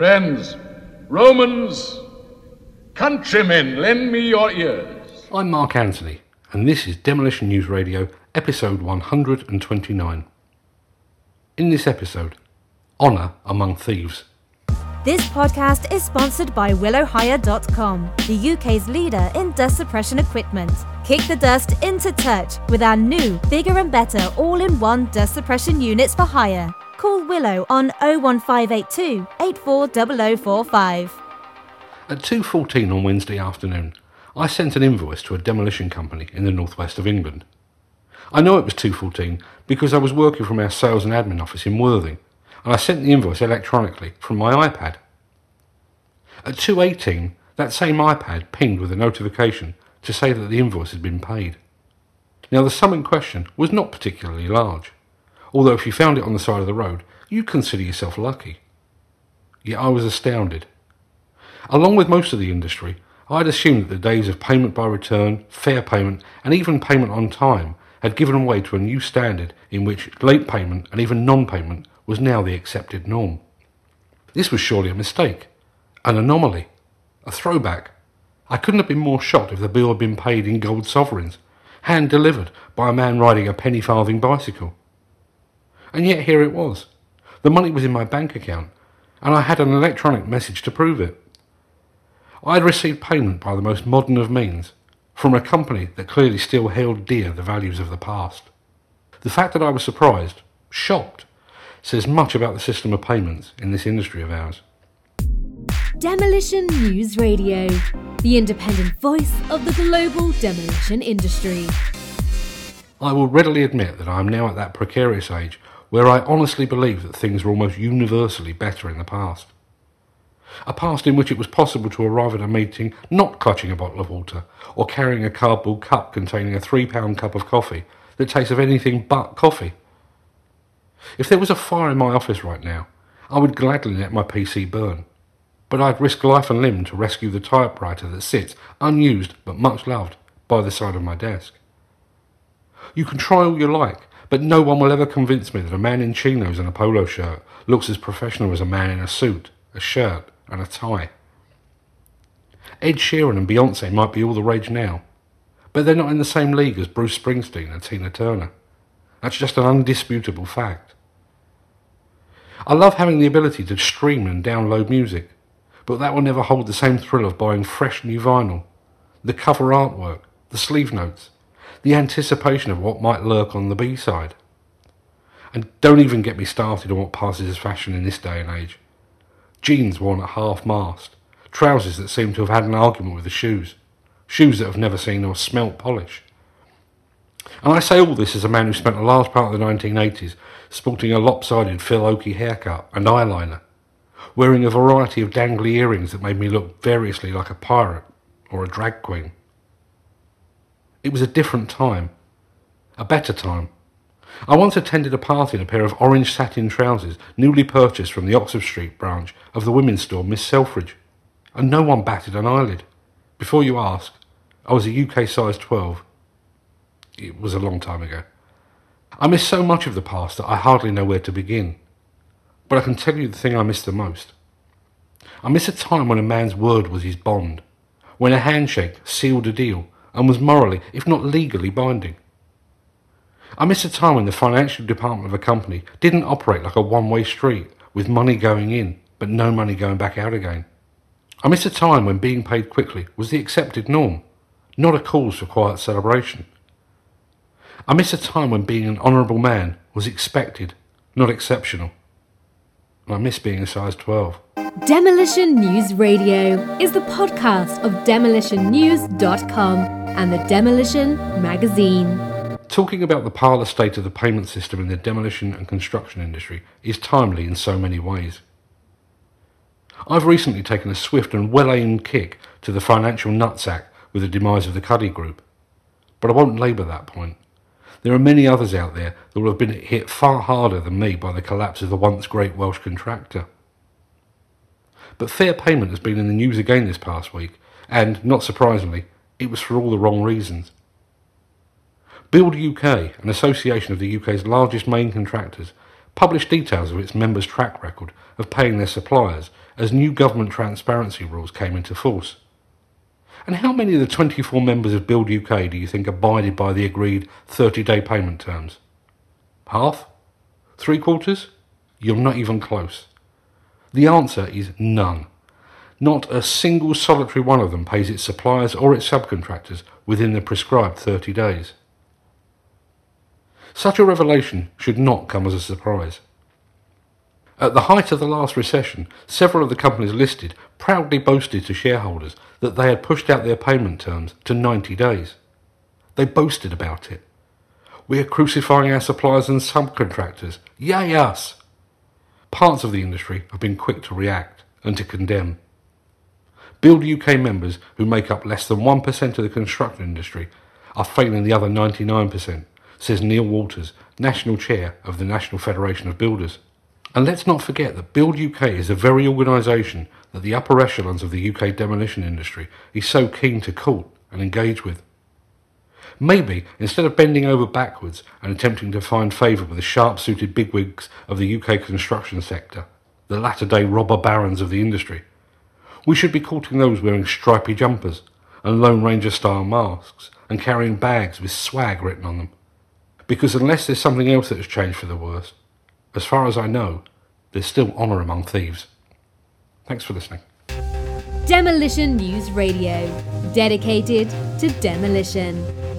Friends, Romans, countrymen, lend me your ears. I'm Mark Anthony, and this is Demolition News Radio, episode 129. In this episode, Honour Among Thieves. This podcast is sponsored by WillowHire.com, the UK's leader in dust suppression equipment. Kick the dust into touch with our new, bigger and better all in one dust suppression units for hire. Call Willow on 01582 840045. At 2.14 on Wednesday afternoon, I sent an invoice to a demolition company in the northwest of England. I know it was 2.14 because I was working from our sales and admin office in Worthing, and I sent the invoice electronically from my iPad. At 2.18, that same iPad pinged with a notification to say that the invoice had been paid. Now the sum in question was not particularly large, although if you found it on the side of the road, you'd consider yourself lucky. Yet I was astounded. Along with most of the industry, I'd assumed that the days of payment by return, fair payment, and even payment on time had given way to a new standard in which late payment and even non-payment was now the accepted norm. This was surely a mistake, an anomaly, a throwback. I couldn't have been more shocked if the bill had been paid in gold sovereigns, hand delivered by a man riding a penny farthing bicycle. And yet here it was. The money was in my bank account, and I had an electronic message to prove it. I had received payment by the most modern of means, from a company that clearly still held dear the values of the past. The fact that I was surprised, shocked, says much about the system of payments in this industry of ours. Demolition News Radio, the independent voice of the global demolition industry. I will readily admit that I am now at that precarious age where I honestly believe that things were almost universally better in the past. A past in which it was possible to arrive at a meeting not clutching a bottle of water or carrying a cardboard cup containing a three pound cup of coffee that tastes of anything but coffee. If there was a fire in my office right now, I would gladly let my PC burn, but I'd risk life and limb to rescue the typewriter that sits, unused but much loved, by the side of my desk. You can try all you like, but no one will ever convince me that a man in chinos and a polo shirt looks as professional as a man in a suit, a shirt, and a tie. Ed Sheeran and Beyonce might be all the rage now, but they're not in the same league as Bruce Springsteen and Tina Turner. That's just an undisputable fact. I love having the ability to stream and download music, but that will never hold the same thrill of buying fresh new vinyl, the cover artwork, the sleeve notes, the anticipation of what might lurk on the B side. And don't even get me started on what passes as fashion in this day and age. Jeans worn at half mast, trousers that seem to have had an argument with the shoes, shoes that have never seen or smelt polish. And I say all this as a man who spent a large part of the 1980s sporting a lopsided Phil Oakey haircut and eyeliner, wearing a variety of dangly earrings that made me look variously like a pirate or a drag queen. It was a different time, a better time. I once attended a party in a pair of orange satin trousers newly purchased from the Oxford Street branch of the women's store Miss Selfridge, and no one batted an eyelid. Before you ask, I was a UK size 12. It was a long time ago. I miss so much of the past that I hardly know where to begin. But I can tell you the thing I miss the most. I miss a time when a man's word was his bond, when a handshake sealed a deal and was morally, if not legally, binding. I miss a time when the financial department of a company didn't operate like a one-way street with money going in but no money going back out again. I miss a time when being paid quickly was the accepted norm, not a cause for quiet celebration. I miss a time when being an honourable man was expected, not exceptional. And I miss being a size 12. Demolition News Radio is the podcast of demolitionnews.com and the Demolition Magazine. Talking about the parlor state of the payment system in the demolition and construction industry is timely in so many ways. I've recently taken a swift and well-aimed kick to the financial nutsack with the demise of the Cuddy Group, but I won't labour that point. There are many others out there that will have been hit far harder than me by the collapse of the once great Welsh contractor. But fair payment has been in the news again this past week, and, not surprisingly, it was for all the wrong reasons. Build UK, an association of the UK's largest main contractors, published details of its members' track record of paying their suppliers as new government transparency rules came into force. And how many of the 24 members of Build UK do you think abided by the agreed 30 day payment terms? Half? Three quarters? You're not even close. The answer is none. Not a single solitary one of them pays its suppliers or its subcontractors within the prescribed 30 days. Such a revelation should not come as a surprise. At the height of the last recession, several of the companies listed proudly boasted to shareholders that they had pushed out their payment terms to 90 days. They boasted about it. We are crucifying our suppliers and subcontractors. Yay us! Parts of the industry have been quick to react and to condemn. Build UK members, who make up less than 1% of the construction industry, are failing the other 99%, says Neil Walters, National Chair of the National Federation of Builders. And let's not forget that Build UK is the very organisation that the upper echelons of the UK demolition industry is so keen to court and engage with. Maybe, instead of bending over backwards and attempting to find favour with the sharp-suited bigwigs of the UK construction sector, the latter-day robber barons of the industry, we should be courting those wearing stripy jumpers and Lone Ranger style masks and carrying bags with swag written on them. Because unless there's something else that has changed for the worse, as far as I know, there's still honour among thieves. Thanks for listening. Demolition News Radio, dedicated to demolition.